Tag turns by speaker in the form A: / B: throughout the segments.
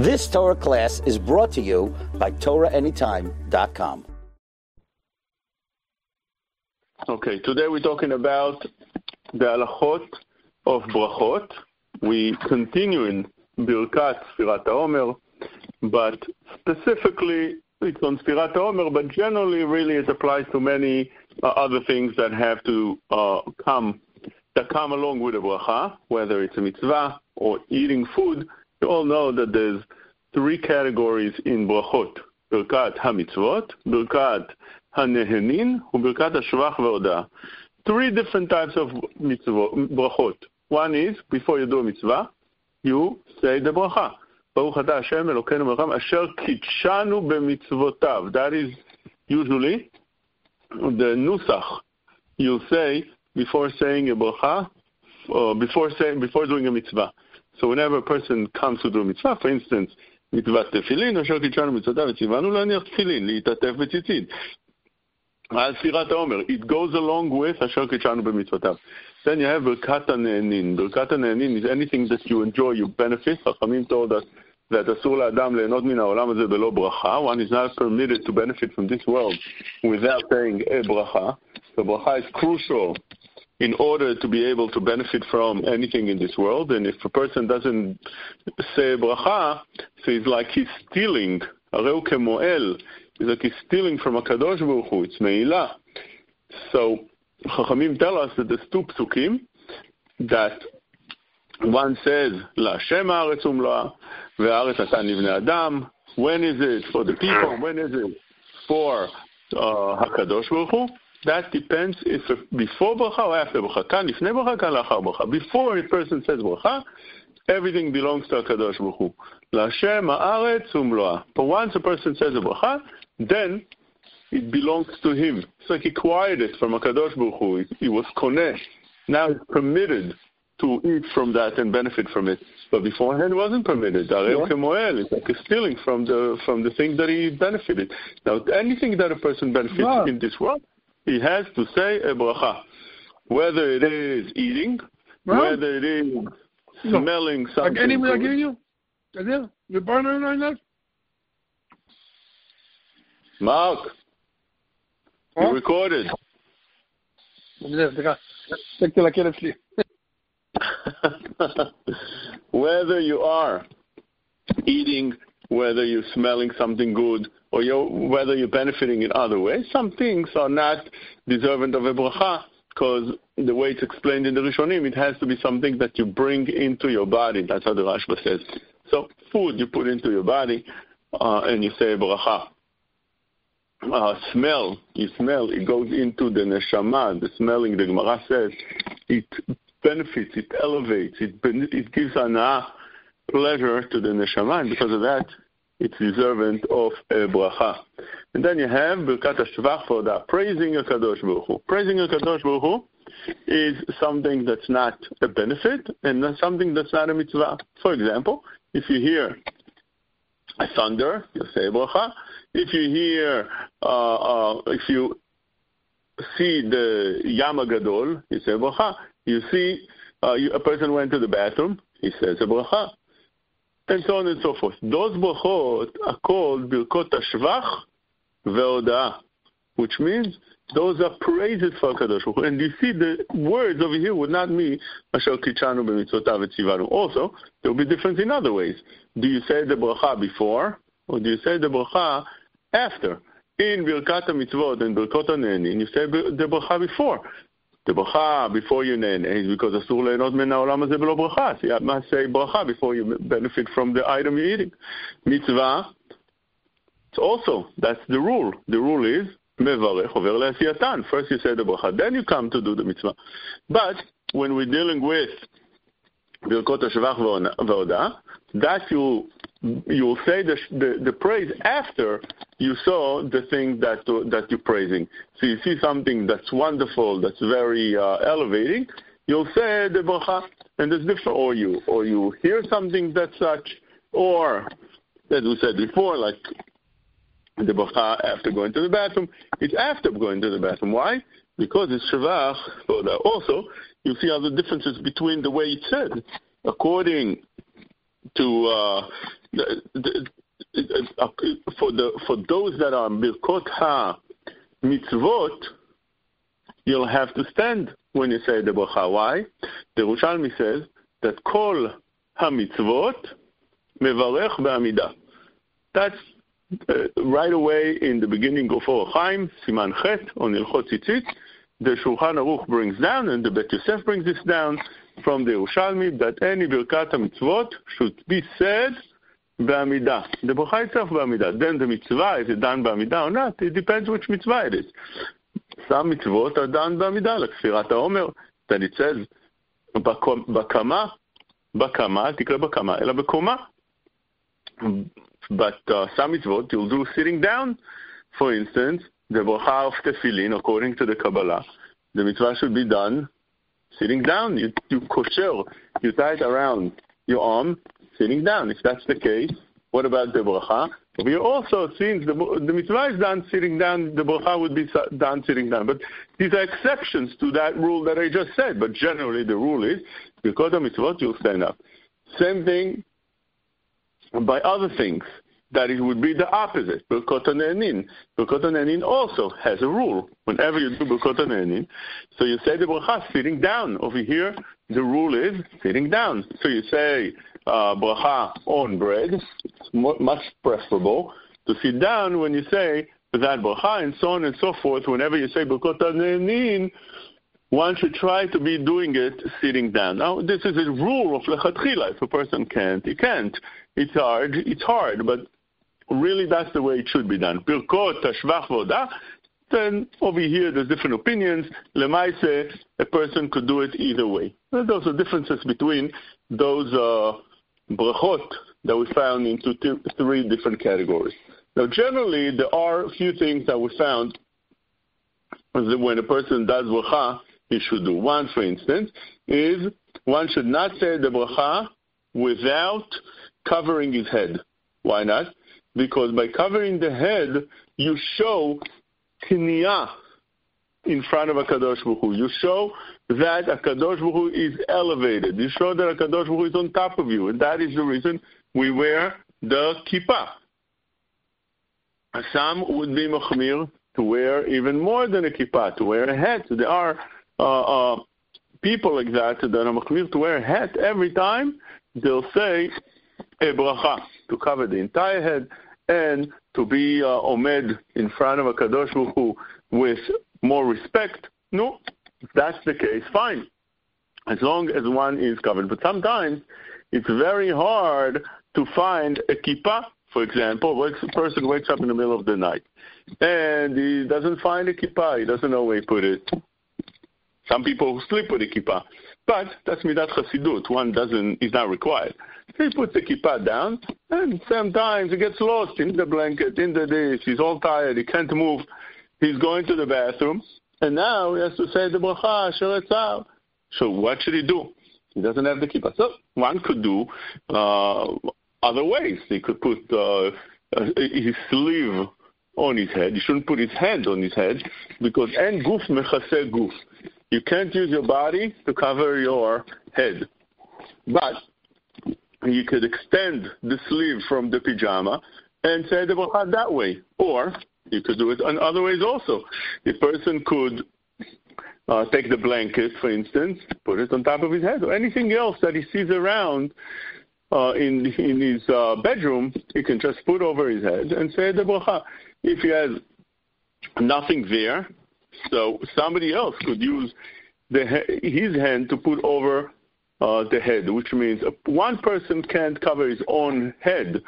A: This Torah class is brought to you by TorahAnytime.com.
B: Okay, today we're talking about the halachot of brachot. We continue in Birkat Sfirat HaOmer, but specifically it's on Sfirat HaOmer, but generally, really, it applies to many uh, other things that have to uh, come that come along with a bracha, whether it's a mitzvah or eating food. You all know that there's three categories in brachot: Birkat HaMitzvot, Birkat HaNehenin, and Birkat HaShavach VeOdah. Three different types of mitzvot, brachot. One is before you do a mitzvah, you say the bracha. ברוך אתה השם אלוקינו מלכם אשר קידשנו במצוותיו. That is usually the nusach you say before saying a bracha, or before saying before doing a mitzvah. So whenever a person comes to do mitzvah, for instance, מצוות תפילין, אשר תשאלנו מצוותיו וציוונו להניח tefillin, להתעטף בציצית. Al sfirat העומר, it goes along with אשר קידשנו במצוותיו. Then you have ברכת הנהנין. ברכת הנהנין is anything that you enjoy, you benefit. חכמים told us that asur לאדם ליהנות מן העולם הזה belo bracha. One is not permitted to benefit from this world without saying a bracha. So bracha is crucial in order to be able to benefit from anything in this world. And if a person doesn't say bracha, so it's like he's stealing. הרי הוא כמועל. It's like he's stealing from הקדוש ברוך הוא. It's מעילה. So Chachamim tell us that there's two psukim that one says, להשם הארץ ומלואה, והארץ אתה נבנה אדם. When is it for the people? When is it for uh, הקדוש ברוך הוא? That depends if before bracha or after bracha. כאן לפני ברכה, כאן לאחר ברכה. Before a person says bracha, everything belongs to הקדוש ברוך הוא. להשם הארץ ומלואה. But once a person says a bracha, then it belongs to him. It's like he acquired it from Akadosh Baruch Hu. He was koneh. Now he's permitted to eat from that and benefit from it. But beforehand, it wasn't permitted. Yeah. It's like stealing from the from the thing that he benefited. Now, anything that a person benefits yeah. in this world, he has to say a bracha. Whether it is eating, right. whether it is no. smelling something.
C: Like anyway, I give you. Yeah, you're burning right now.
B: Mark. Huh? You recorded. whether you are eating, whether you're smelling something good, or you're, whether you're benefiting in other ways, some things are not deserving of a bracha because the way it's explained in the Rishonim, it has to be something that you bring into your body. That's how the Rashba says. So food you put into your body uh, and you say bracha uh, smell, you smell, it goes into the neshama, the smelling, the Gemara says, it benefits, it elevates, it, it gives anah, pleasure to the neshama, and because of that, it's deserving of a bracha. And then you have Birkat HaShavach for that, praising a Kadosh Baruch Hu. Praising a Kadosh Baruch Hu is something that's not a benefit and something that's not a mitzvah. For example, if you hear a thunder, you say bracha. If you hear, uh, uh, if you see the Yama Gadol, you say bracha. You see uh, you, a person went to the bathroom, he says a bracha. And so on and so forth. Those brachot are called Birkot Hashvach Ve'odah, which means those are praises for Kadosh Baruch And you see the words over here would not mean Asher Kichanu b'mitzvotav etzivanu. Also, there will be difference in other ways. Do you say the bracha before, or do you say the bracha after. In Birkat HaMitzvot and Birkot HaNe'enin, you say the bracha before. The bracha before you nene is because אסור ליהנות מן העולם הזה בלא ברכה. So you must say bracha before you benefit from the item you're eating. Mitzvah, it's also, that's the rule. The rule is, מברך עובר לעשייתן. First you say the bracha, then you come to do the mitzvah. But when we're dealing with ברכות השבח והודאה, that you you say the, the, the praise after you saw the thing that that you're praising. So you see something that's wonderful, that's very uh, elevating, you'll say the bracha, and there's different. Or you or you hear something that's such, or as we said before, like the bracha after going to the bathroom. It's after going to the bathroom. Why? Because it's shavach. Also, you see other differences between the way it's said. According to uh, uh, for the for those that are birkot ha mitzvot, you'll have to stand when you say the bracha. Why? The Yerushalmi says that kol ha-mitzvot mevarech be'amida. That's uh, right away in the beginning of Orach Chaim, Siman Chet, on Hilchot Tzitzit, the Shulchan Aruch brings down, and the Bet Yosef brings this down from the Yerushalmi, that any Birkat HaMitzvot should be said בעמידה. The bracha itself בעמידה. Then the mitzvah, is it done בעמידה or not, it depends which mitzvah it is. Some mitzvot are done בעמידה, like ספירת העומר, that it says, בקמה, בקמה, אל תקרא בקמה, אלא בקומה. But uh, some mitzvot you'll do sitting down. For instance, the bracha of tefillin, according to the Kabbalah, the mitzvah should be done sitting down. You, do kosher, you tie it around your arm, sitting down. If that's the case, what about the bracha? We also, since the, the mitzvah is done sitting down, the bracha would be done sitting down. But these are exceptions to that rule that I just said. But generally, the rule is because of mitzvot, you'll stand up. Same thing by other things that it would be the opposite. Birkot HaNe'enin. Birkot HaNe'enin also has a rule. Whenever you do Birkot HaNe'enin, so you say the bracha sitting down. Over here, the rule is sitting down. So you say uh, bracha on bread. It's much preferable to sit down when you say that bracha and so on and so forth. Whenever you say Birkot HaNe'enin, one should try to be doing it sitting down. Now, this is a rule of lechatchila. If a person can't, he can't. It's hard. It's hard, but really that's the way it should be done. Birkot, tashvach, voda. Then over here, there's different opinions. Lemaise, a person could do it either way. Those are differences between those uh, brachot that we found into two, three different categories. Now, generally, there are a few things that we found when a person does bracha, he should do. One, for instance, is one should not say the bracha without covering his head. Why not? Because by covering the head, you show kiniyah in front of a Kadosh Hu. You show that a Kadosh Hu is elevated. You show that a Kadosh Hu is on top of you, and that is the reason we wear the kippah. Some would be machmir to wear even more than a kippah, to wear a hat. There are uh, uh, people like that that are machmir to wear a hat every time. They'll say a bracha to cover the entire head and to be uh, omed in front of a kadosh Hu with more respect. No, that's the case, fine, as long as one is covered. But sometimes it's very hard to find a kippah. For example, a person wakes up in the middle of the night and he doesn't find a kippah. He doesn't know where he put it. Some people sleep with a kippah, but that's midat chasidut. One doesn't is not required. He puts the kippah down, and sometimes he gets lost in the blanket, in the dish. He's all tired. He can't move. He's going to the bathroom, and now he has to say the bracha sheretzah. So what should he do? He doesn't have the kippah. So one could do uh, other ways. He could put uh, his sleeve on his head. He shouldn't put his hand on his head because en guf mechase guf. You can't use your body to cover your head. But you could extend the sleeve from the pajama and say the bracha that way. Or you could do it in other ways also. The person could uh, take the blanket, for instance, put it on top of his head, or anything else that he sees around uh, in in his uh, bedroom, he can just put over his head and say the bracha. If he has nothing there, so somebody else could use the, his hand to put over uh, the head, which means one person can't cover his own head.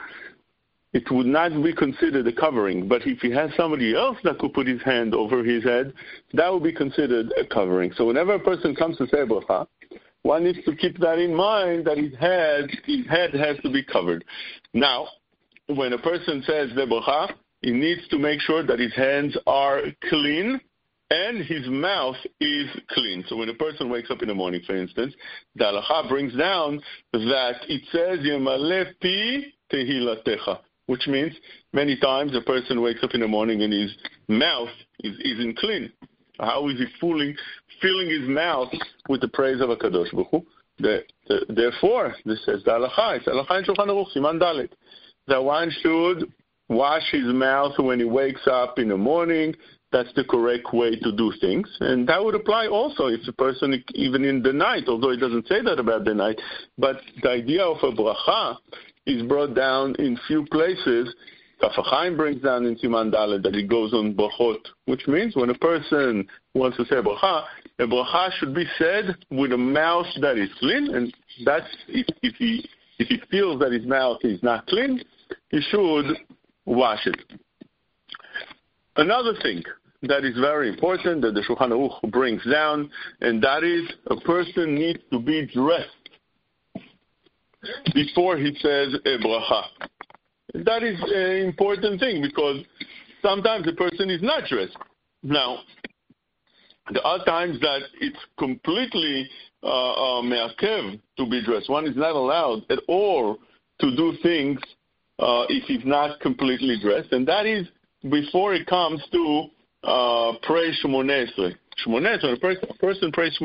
B: It would not be considered a covering, but if he has somebody else that could put his hand over his head, that would be considered a covering. So whenever a person comes to say bracha, one needs to keep that in mind that his head, his head has to be covered. Now, when a person says the bracha, he needs to make sure that his hands are clean and his mouth is clean. So when a person wakes up in the morning, for instance, the halacha brings down that it says Yemale pi tehilatecha, which means many times a person wakes up in the morning and his mouth is, isn't clean. How is he fooling, filling his mouth with the praise of a Kadosh Baruch the, the, therefore, this says the halacha, it's halacha in Shulchan Aruch, Siman Dalet, that one should wash his mouth when he wakes up in the morning. That's the correct way to do things. And that would apply also if the person, even in the night, although it doesn't say that about the night, but the idea of a bracha is brought down in few places. Kaf HaChaim brings down in Siman Dalet that it goes on brachot, which means when a person wants to say bracha, a bracha should be said with a mouth that is clean, and that's if, if he if he feels that his mouth is not clean, he should wash it. Another thing that is very important that the Shulchan Aruch brings down, and that is a person needs to be dressed before he says a bracha. That is an important thing because sometimes the person is not dressed. Now, there are times that it's completely uh, uh, to be dressed. One is not allowed at all to do things uh, if he's not completely dressed, and that is before it comes to uh, pray Shmoneh Esrei. Shmoneh when a person, a person prays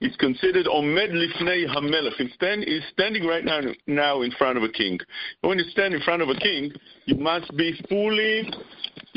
B: it's considered Omed Lifnei Hamelech. Instead, he's standing right now, now in front of a king. When you stand in front of a king, you must be fully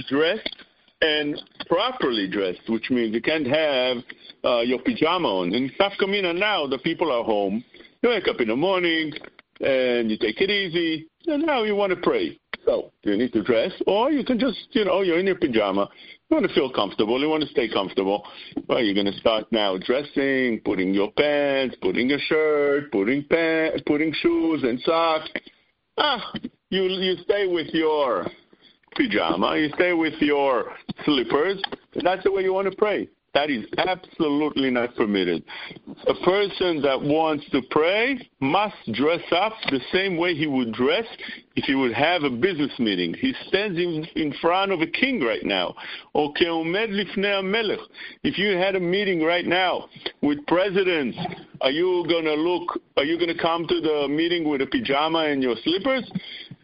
B: dressed and properly dressed, which means you can't have uh, your pajama on. In Safkamina now, the people are home. You wake up in the morning and you take it easy, and now you want to pray. So you need to dress, or you can just, you know, you're in your pajama. You want to feel comfortable. You want to stay comfortable. Well, you're going to start now dressing, putting your pants, putting a shirt, putting pants, putting shoes and socks. Ah, you you stay with your pajama, you stay with your slippers. That's the way you want to pray. That is absolutely not permitted. A person that wants to pray must dress up the same way he would dress if he would have a business meeting. He stands in, in front of a king right now. Or If you had a meeting right now with presidents, are you gonna look? Are you gonna come to the meeting with a pajama and your slippers?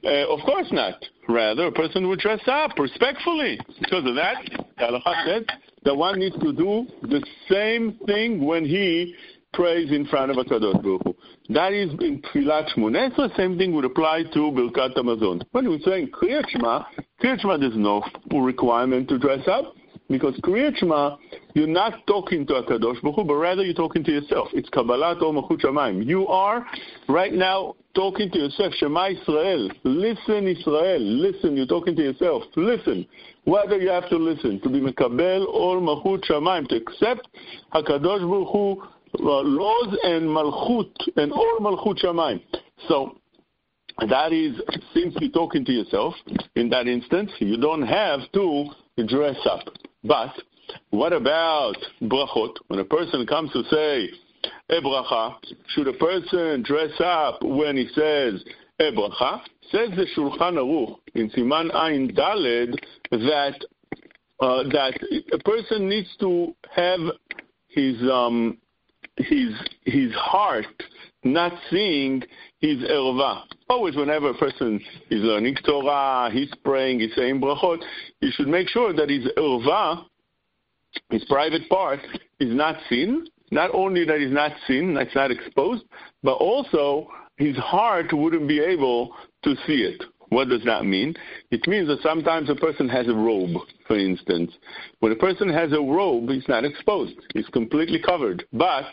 B: Uh, of course not. Rather, a person would dress up respectfully. Because of that, Halacha said that one needs to do the same thing when he prays in front of a Kadosh Baruch Hu. That is in Tfilat the same thing would apply to Birkat Hamazon. When we say Kriyat Shema, Kriyat Shema there's no requirement to dress up, because Kriyat Shema, you're not talking to a Kadosh Baruch Hu, but rather you're talking to yourself. It's Kabbalat or Malchut Shamayim. You are right now talking to yourself. Shema Israel. Listen, Israel. Listen. You're talking to yourself. Listen. Whether you have to listen to be Mekabel or Malchut Shamayim, to accept Hakadosh Baruch Hu uh, laws and Malchut and all Malchut Shamayim. So that is simply talking to yourself. In that instance, you don't have to dress up. But what about brachot? When a person comes to say a bracha, should a person dress up when he says a bracha? Says the Shulchan Aruch in Siman Ayin Daled that uh, that a person needs to have his um, his his heart not seeing his erva. Always, whenever a person is learning Torah, he's praying, he's saying brachot, he should make sure that his erva, his private part, is not seen. Not only that he's not seen, that's not exposed, but also his heart wouldn't be able to see it. What does that mean? It means that sometimes a person has a robe, for instance. When a person has a robe, he's not exposed. He's completely covered. But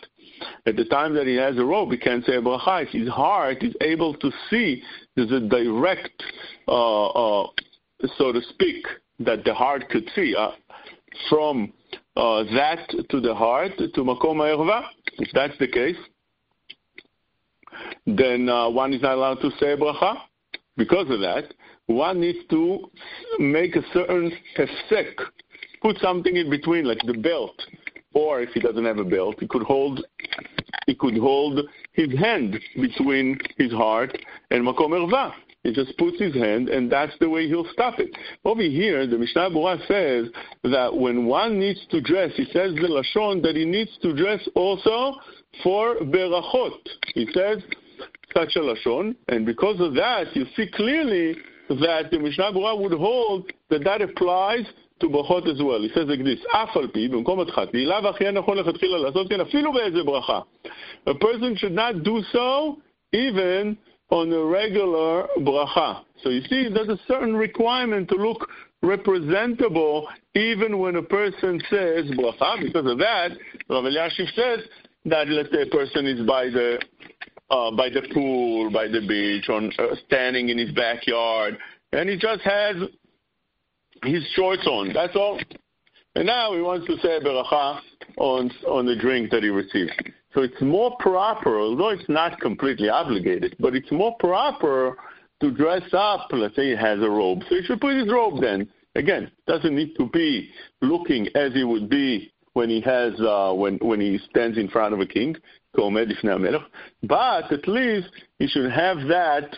B: at the time that he has a robe, he can't say bracha. His heart is able to see there's a direct, uh, uh, so to speak, that the heart could see uh, from uh, that to the heart to makom ha'erva. If that's the case, then uh, one is not allowed to say bracha. Because of that, one needs to make a certain hefsek, put something in between, like the belt, or if he doesn't have a belt, he could hold he could hold his hand between his heart and makom erva. He just puts his hand, and that's the way he'll stop it. Over here, the Mishnah Berurah says that when one needs to dress, he says the lashon that he needs to dress also for berachot. He says such a lashon, and because of that, you see clearly that the Mishnah Berurah would hold that that applies to ברכות as well. He says like this, אף על פי, במקום התחתי, לאו הכי הנכון לכתחילה לעשות כן אפילו A person should not do so even on a regular bracha. So you see, there's a certain requirement to look representable even when a person says bracha. Because of that, Rav Eliashiv says that let's say a person is by the uh, by the pool, by the beach, on uh, standing in his backyard, and he just has his shorts on. That's all. And now he wants to say beracha on on the drink that he received. So it's more proper, although it's not completely obligated, but it's more proper to dress up. Let's say he has a robe, so he should put his robe then. Again, doesn't need to be looking as he would be when he has uh, when when he stands in front of a king, but at least he should have that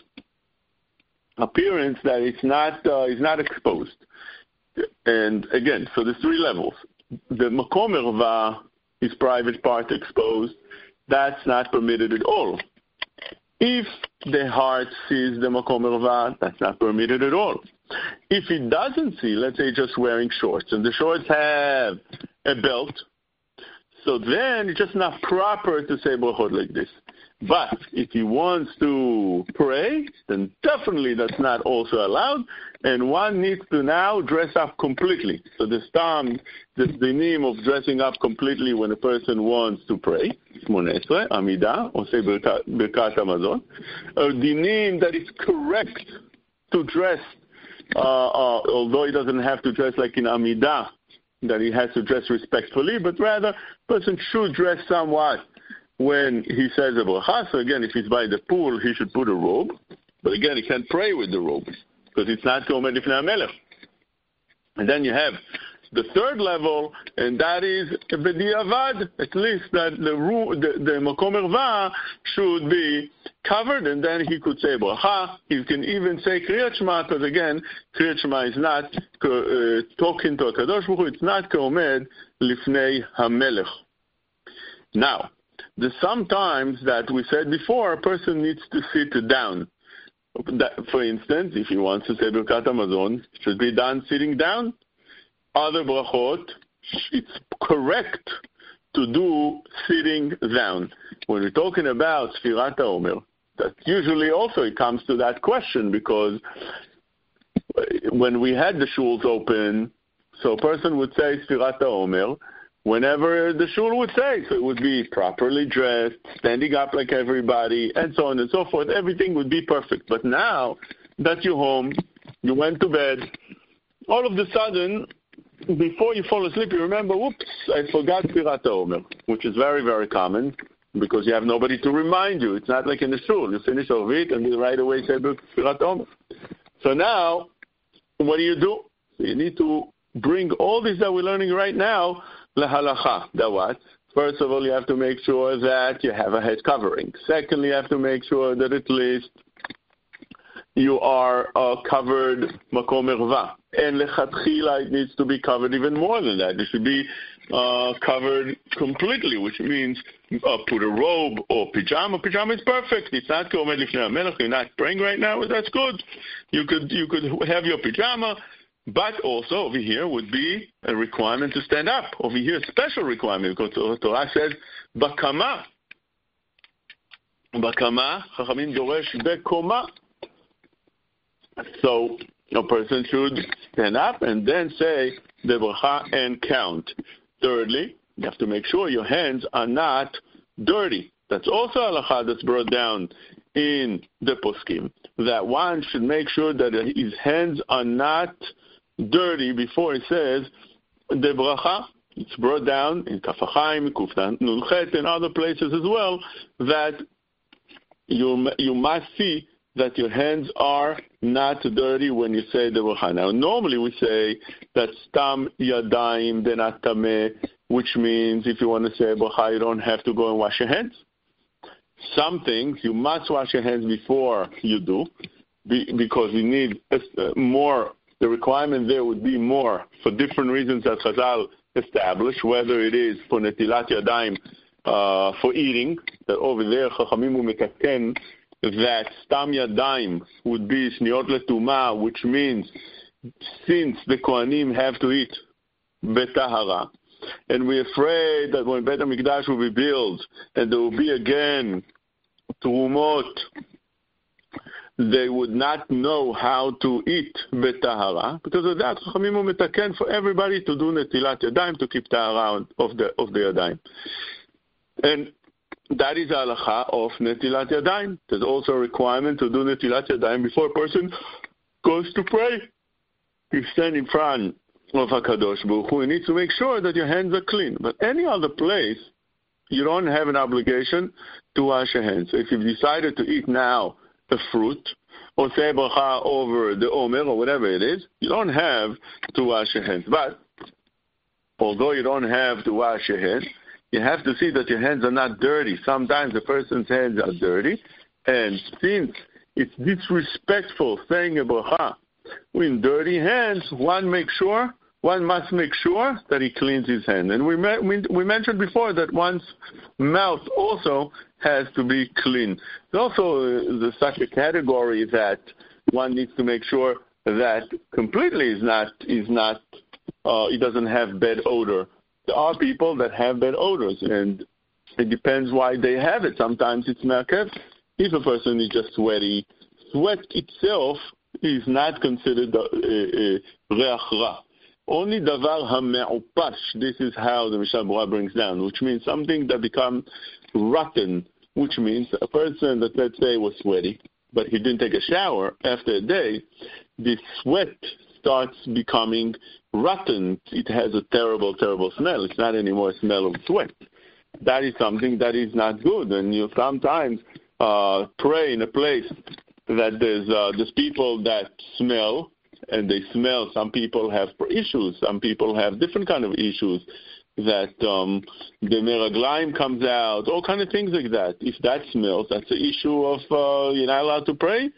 B: appearance that it's not uh, is not exposed. And again, so there's three levels. The makom erva, his private part exposed, that's not permitted at all. If the heart sees the makom erva, that's not permitted at all. If he doesn't see, let's say just wearing shorts, and the shorts have a belt, so then it's just not proper to say brachot like this. But if he wants to pray, then definitely that's not also allowed, and one needs to now dress up completely. So the stam, the, name of dressing up completely when a person wants to pray, 18, Amida, or say Birkat Hamazon, uh, the name that is correct to dress, uh, uh, although he doesn't have to dress like in Amida, that he has to dress respectfully, but rather, person should dress somewhat when he says a bracha. So again, if he's by the pool, he should put a robe. But again, he can't pray with the robe because it's not Gomer Ifnei Melech. And then you have the third level, and that is b'diavad, at least that the the, the should be covered, and then he could say bracha. He can even say kriyat shema, because again, kriyat shema is not uh, talking to a kadosh Baruch It's not komed lifnei hamelech. Now, the sometimes that we said before, a person needs to sit down. For instance, if he wants to say Birkat Hamazon, should be done sitting down other brachot, it's correct to do sitting down. When we're talking about Sfirat HaOmer, that usually also it comes to that question because when we had the shuls open, so a person would say Sfirat HaOmer whenever the shul would say. So it would be properly dressed, standing up like everybody, and so on and so forth. Everything would be perfect. But now that you're home, you went to bed, all of a sudden before you fall asleep, you remember, whoops, I forgot Sfirat Omer, which is very, very common because you have nobody to remind you. It's not like in the shul. You finish Orvit and you right away say Sfirat Omer. So now, what do you do? you need to bring all this that we're learning right now, lahalacha. That what? First of all, you have to make sure that you have a head covering. Secondly, you have to make sure that at least you are uh, covered makom erva. And lechatchila, it needs to be covered even more than that. It should be uh, covered completely, which means uh, put a robe or pajama. Pajama is perfect. It's not komed lifnei melech. You're not praying right now. But that's good. You could you could have your pajama. But also over here would be a requirement to stand up. Over here, a special requirement because Torah says bakama. Bakama, Chachamim doresh bekoma. So a person should stand up and then say the bracha and count. Thirdly, you have to make sure your hands are not dirty. That's also halacha that's brought down in the poskim. That one should make sure that his hands are not dirty before he says the bracha. It's brought down in Kaf HaChaim, Kuftan Nulchet, and other places as well that you you must see that your hands are not dirty when you say the. Now, normally we say that stam yadayim denatame, which means if you want to say bracha, you don't have to go and wash your hands. Some things you must wash your hands before you do, because you need more. The requirement there would be more for different reasons that Chazal established, whether it is for netilat yadayim uh, for eating, that over there Chachamim that stam yadayim would be sniot letuma, which means since the Kohanim have to eat betahara, and we're afraid that when Bet HaMikdash will be built and there will be again trumot, they would not know how to eat betahara. Because of that, Chachamim metaken for everybody to do netilat yadayim to keep tahara of the of the yadayim. And that is halacha of netilat yadayim. There's also a requirement to do netilat yadayim before a person goes to pray. You stand in front of Hakadosh Baruch Hu. You need to make sure that your hands are clean. But any other place, you don't have an obligation to wash your hands. If you've decided to eat now the fruit or say bracha over the omer or whatever it is, you don't have to wash your hands. But although you don't have to wash your hands, you have to see that your hands are not dirty. Sometimes the person's hands are dirty, and since it's disrespectful saying a bracha with dirty hands, one makes sure one must make sure that he cleans his hand. And we, we, we mentioned before that one's mouth also has to be clean. There's also uh, such a category that one needs to make sure that completely is not is not uh, it doesn't have bad odor. There are people that have bad odors, and it depends why they have it. Sometimes it's merkev. If a person is just sweaty, sweat itself is not considered a, reach ra. Only davar hame'upash. This is how the Mishnah Berurah brings down, which means something that becomes rotten, which means a person that let's say was sweaty, but he didn't take a shower after a day, the sweat starts becoming rotten. It has a terrible, terrible smell. It's not anymore a smell of sweat. That is something that is not good, and you sometimes uh, pray in a place that there's uh, there's people that smell and they smell. Some people have issues. Some people have different kind of issues that um, the meraglaim comes out, all kind of things like that. If that smells, that's an issue of uh, you're not allowed to pray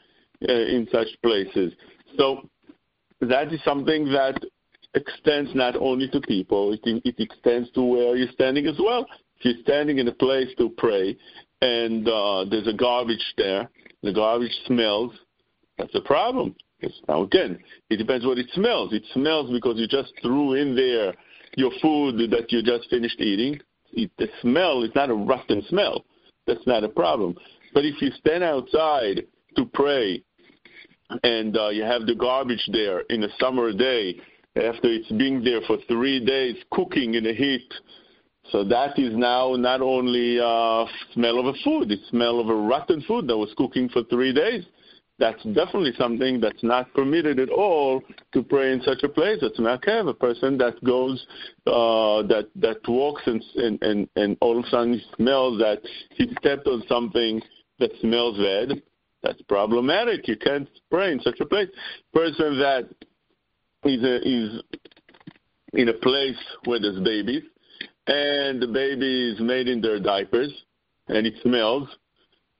B: uh, in such places. So that is something that extends not only to people, it, it extends to where you're standing as well. If you're standing in a place to pray and uh, there's a garbage there, the garbage smells, that's a problem. Now again, it depends what it smells. It smells because you just threw in there your food that you just finished eating. It, the smell is not a rotten smell. That's not a problem. But if you stand outside to pray and uh, you have the garbage there in a summer day after it's been there for three days cooking in the heat, so that is now not only uh, smell of a food, it's smell of a rotten food that was cooking for three days that's definitely something that's not permitted at all to pray in such a place. It's makev, a person that goes, uh, that that walks and, and and and all of a sudden smells that he stepped on something that smells bad. That's problematic. You can't pray in such a place. Person that is a, is in a place where there's babies, and the baby is made in their diapers, and it smells.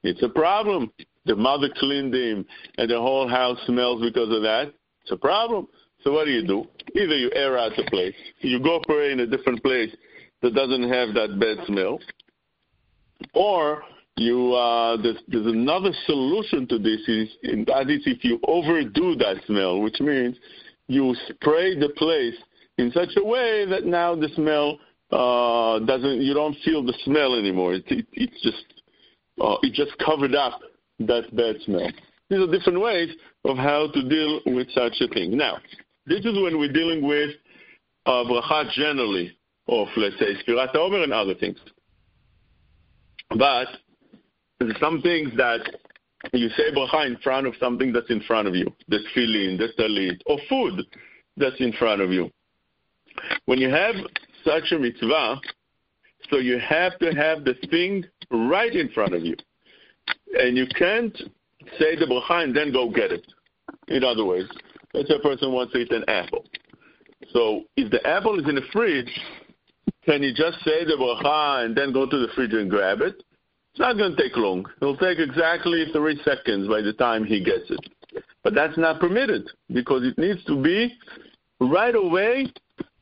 B: It's a problem the mother cleaned him, and the whole house smells because of that, it's a problem. So what do you do? Either you air out the place, you go pray in a different place that doesn't have that bad smell, or you uh, there's, there's another solution to this is that is if you overdo that smell, which means you spray the place in such a way that now the smell uh, doesn't you don't feel the smell anymore. It, it, it's just uh, it just covered up that bad smell. These are different ways of how to deal with such a thing. Now, this is when we're dealing with uh, bracha generally, of let's say Sfirat Omer and other things. But there's some things that you say bracha in front of something that's in front of you, the tefillin, the talit, or food that's in front of you. When you have such a mitzvah, so you have to have the thing right in front of you and you can't say the bracha and then go get it. In other words, let's say a person wants to eat an apple. So if the apple is in the fridge, can you just say the bracha and then go to the fridge and grab it? It's not going to take long. It'll take exactly three seconds by the time he gets it. But that's not permitted because it needs to be right away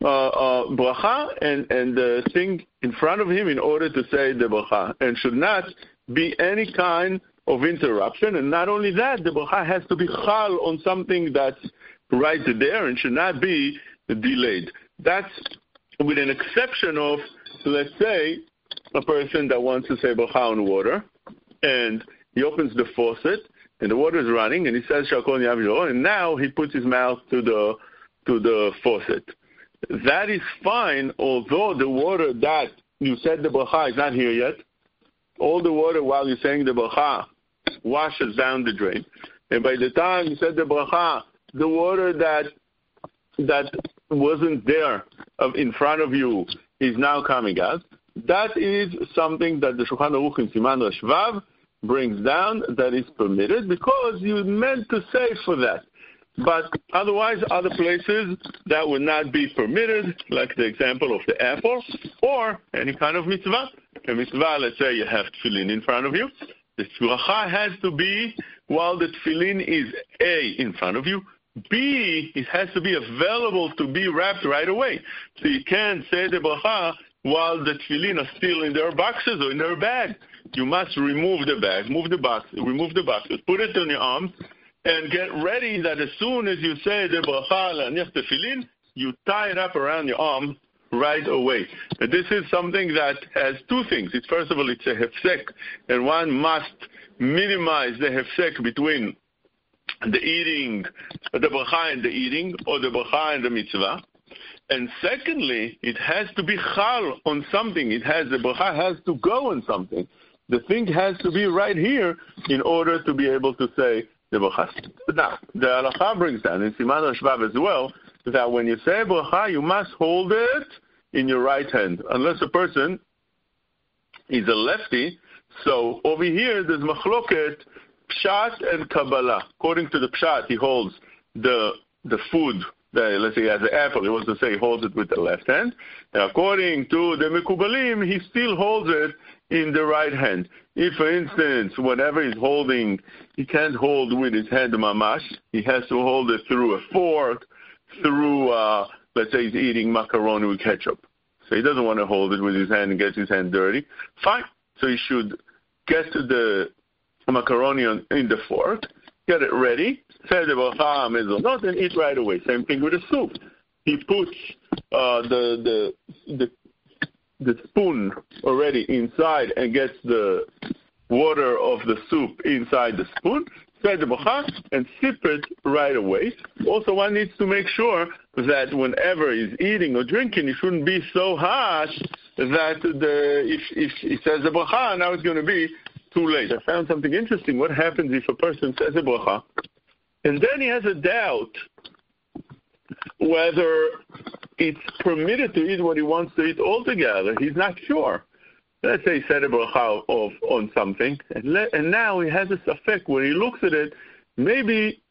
B: uh, uh, bracha and, and the thing in front of him in order to say the bracha and should not be any kind of interruption. And not only that, the bracha has to be chal on something that's right there and should not be delayed. That's with an exception of, let's say, a person that wants to say bracha on water, and he opens the faucet, and the water is running, and he says and now he puts his mouth to the to the faucet. That is fine, although the water that you said the bracha is not here yet. All the water while you're saying the bracha washes down the drain, and by the time you said the bracha, the water that that wasn't there in front of you is now coming out. That is something that the Shulchan Aruch in Siman Rashvav brings down that is permitted because you meant to say for that. But otherwise, other places that would not be permitted, like the example of the apple, or any kind of mitzvah. A mitzvah, let's say you have tefillin in front of you. The bracha has to be while the tefillin is A, in front of you, B, it has to be available to be wrapped right away. So you can't say the bracha while the tefillin are still in their boxes or in their bag. You must remove the bag, move the box, remove the boxes, put it on your arms, and get ready that as soon as you say the bracha laniach tefillin, you tie it up around your arm right away. And this is something that has two things. It's first of all, it's a hefsek, and one must minimize the hefsek between the eating, the bracha and the eating, or the bracha and the mitzvah. And secondly, it has to be chal on something. It has the bracha has to go on something. The thing has to be right here in order to be able to say the bracha. Now, the halacha brings down in Siman Rashvav as well that when you say bracha, you must hold it in your right hand, unless a person is a lefty. So over here, there's machloket Pshat and Kabbalah. According to the Pshat, he holds the the food. The, let's say has an apple. He wants to say he holds it with the left hand. And according to the Mekubalim, he still holds it in the right hand. If, for instance, whatever he's holding, he can't hold with his hand mamash, he has to hold it through a fork, through, uh, let's say he's eating macaroni with ketchup. So he doesn't want to hold it with his hand and get his hand dirty. Fine. So he should get to the macaroni on, in the fork, get it ready, say the bracha mezonot, and eat right away. Same thing with the soup. He puts uh, the, the the the spoon already inside and gets the water of the soup inside the spoon. Say the bracha and sip it right away. Also, one needs to make sure that whenever he's eating or drinking, it shouldn't be so harsh that the if if he says the bracha, now it's going to be too late. I found something interesting. What happens if a person says a bracha and then he has a doubt whether it's permitted to eat what he wants to eat altogether? He's not sure. Let's say he said a bracha of, on something, and, le- and now he has this effect when he looks at it. Maybe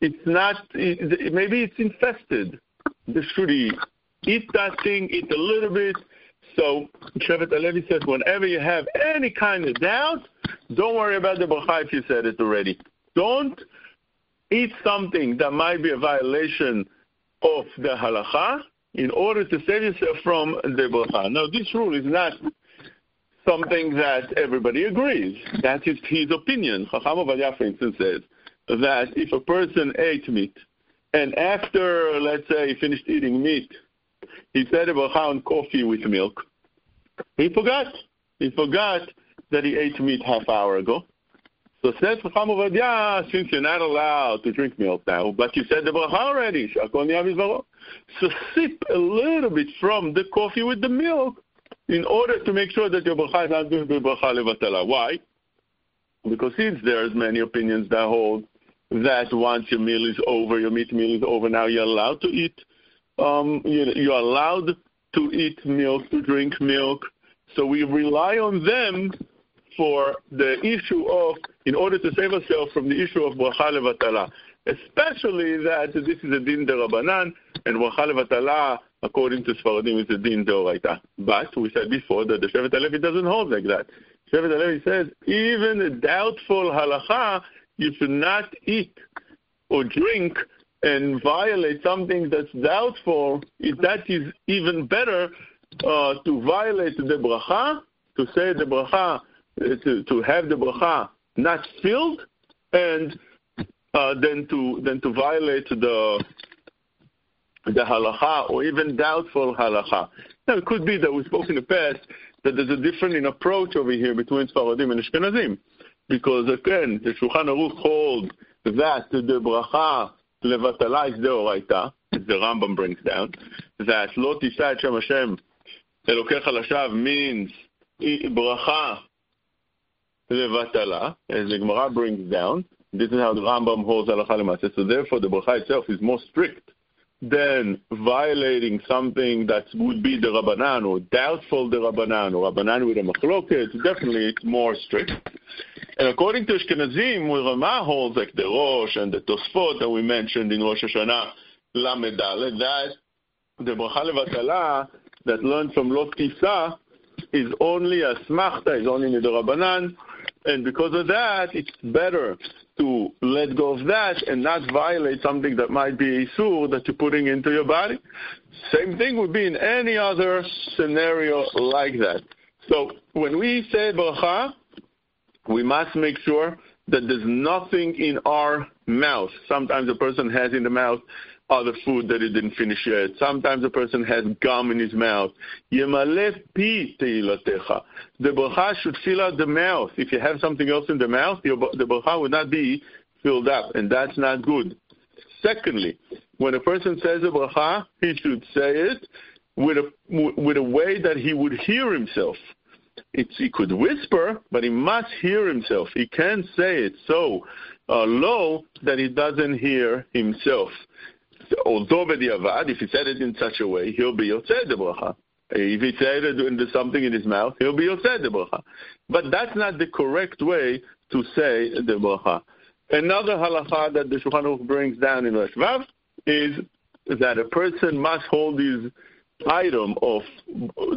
B: it's not. Maybe it's infested. Should he eat that thing? Eat a little bit. So Shevet HaLevi says, whenever you have any kind of doubt, don't worry about the bracha if you said it already. Don't eat something that might be a violation of the halacha in order to save yourself from the bracha. Now, this rule is not something that everybody agrees. That is his opinion. Chacham Ovadia, for instance, says that if a person ate meat and after, let's say, he finished eating meat, he said a bracha on coffee with milk, he forgot. He forgot that he ate meat half hour ago. So says Chacham Ovadia, since you're not allowed to drink milk now, but you said the bracha already, so sip a little bit from the coffee with the milk in order to make sure that your bracha is not going to be bracha levatala. Why? Because since there's many opinions that hold that once your meal is over, your meat meal is over, now you're allowed to eat. Um, you, you're allowed to eat milk, to drink milk. So we rely on them for the issue of, in order to save ourselves from the issue of bracha levatala, especially that this is a din derabanan, and bracha levatala, according to Sfaradim, is a din deoraita. But we said before that the Shevet HaLevi doesn't hold like that. Shevet HaLevi says even a doubtful halacha, you should not eat or drink and violate something that's doubtful. If that is even better uh, to violate the bracha, to say the bracha, to, to have the bracha not filled, and uh, to than to violate the the halacha or even doubtful halacha. Now, it could be that we spoke in the past that there's a difference in approach over here between Sfaradim and Ashkenazim. Because again, the Shulchan Aruch holds that the bracha levatala is deoraita, the Rambam brings down, that lo tisa et Shem Hashem elokecha lashav means bracha levatala, as the Gemara brings down. This is how the Rambam holds halacha. So therefore, the bracha itself is more strict than violating something that would be the Rabbanan or doubtful the Rabbanan or Rabbanan with a machloket, definitely it's more strict. And according to Ashkenazim, where Rama holds like the Rosh and the Tosfot that we mentioned in Rosh Hashanah, Lamedale, that the Bracha Levatala that learned from Lo Tisa is only a smachta, is only the Rabbanan, and because of that, it's better to let go of that and not violate something that might be a sur that you're putting into your body. Same thing would be in any other scenario like that. So when we say bracha, we must make sure that there's nothing in our mouth. Sometimes a person has in the mouth other food that he didn't finish yet. Sometimes a person has gum in his mouth. Yimalei fi tehilatecha. The bracha should fill out the mouth. If you have something else in the mouth, the bracha would not be filled up, and that's not good. Secondly, when a person says a bracha, he should say it with a with a way that he would hear himself. It's, he could whisper, but he must hear himself. He can't say it so uh, low that he doesn't hear himself although b'diavad, if he said it in such a way, he'll be yotzei the bracha. If he said it into something in his mouth, he'll be yotzei the bracha. But that's not the correct way to say the bracha. Another halacha that the Shulchan Aruch brings down in Reish Vav is that a person must hold his item of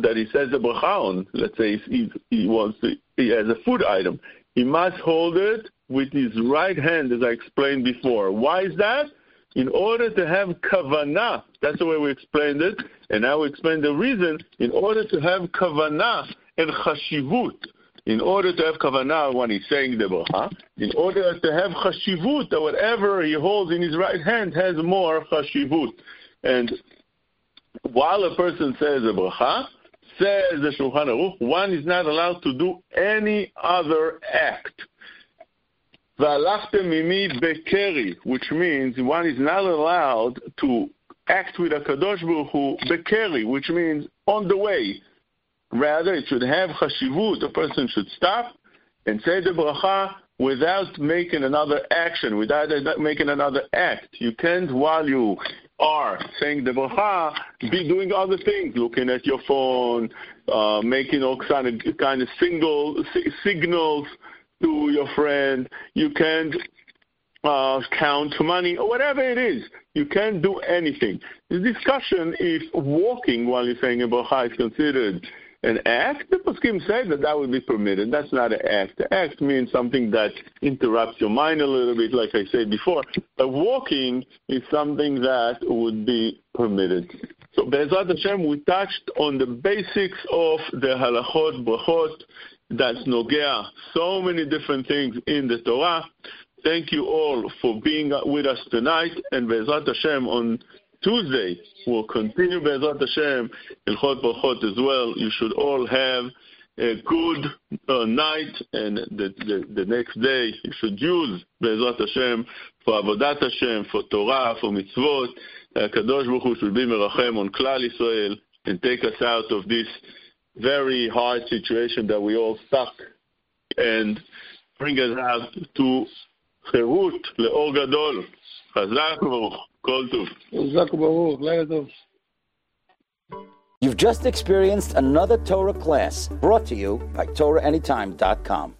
B: that he says the bracha on. Let's say he, he wants to, he has a food item. He must hold it with his right hand, as I explained before. Why is that? In order to have kavanah, that's the way we explained it, and now we explain the reason, in order to have kavanah and chashivut, in order to have kavanah when he's saying the bracha, in order to have chashivut, that whatever he holds in his right hand has more chashivut. And while a person says a bracha, says the Shulchan Aruch, one is not allowed to do any other act. V'alachtem mimi bekeri, which means one is not allowed to act with a Kadosh Baruch Hu bekeri, which means on the way. Rather, it should have chashivut. The person should stop and say the bracha without making another action, without making another act. You can't, while you are saying the bracha, be doing other things, looking at your phone, uh, making all kind of, kind of single, signals, to your friend. You can't uh, count money or whatever it is. You can't do anything. The discussion if walking while you're saying bracha is considered an act. The poskim say that that would be permitted. That's not an act. The act means something that interrupts your mind a little bit, like I said before. But walking is something that would be permitted. So Be'ezrat Hashem, we touched on the basics of the halachot, brachot, that's nogea, so many different things in the Torah. Thank you all for being with us tonight, and Be'ezrat Hashem on Tuesday we'll continue Be'ezrat Hashem Hilchot Brachot as well. You should all have a good uh, night, and the, the, the, next day you should use Be'ezrat Hashem for Avodat Hashem, for Torah, for mitzvot. Kadosh Baruch Hu should be merachem on Klal Israel and take us out of this very hard situation that we all stuck and bring us out to חירות לאור גדול. חזק וברוך, כל טוב.
C: חזק וברוך, לילה טוב.
A: You've just experienced another Torah class brought to you by TorahAnytime.com.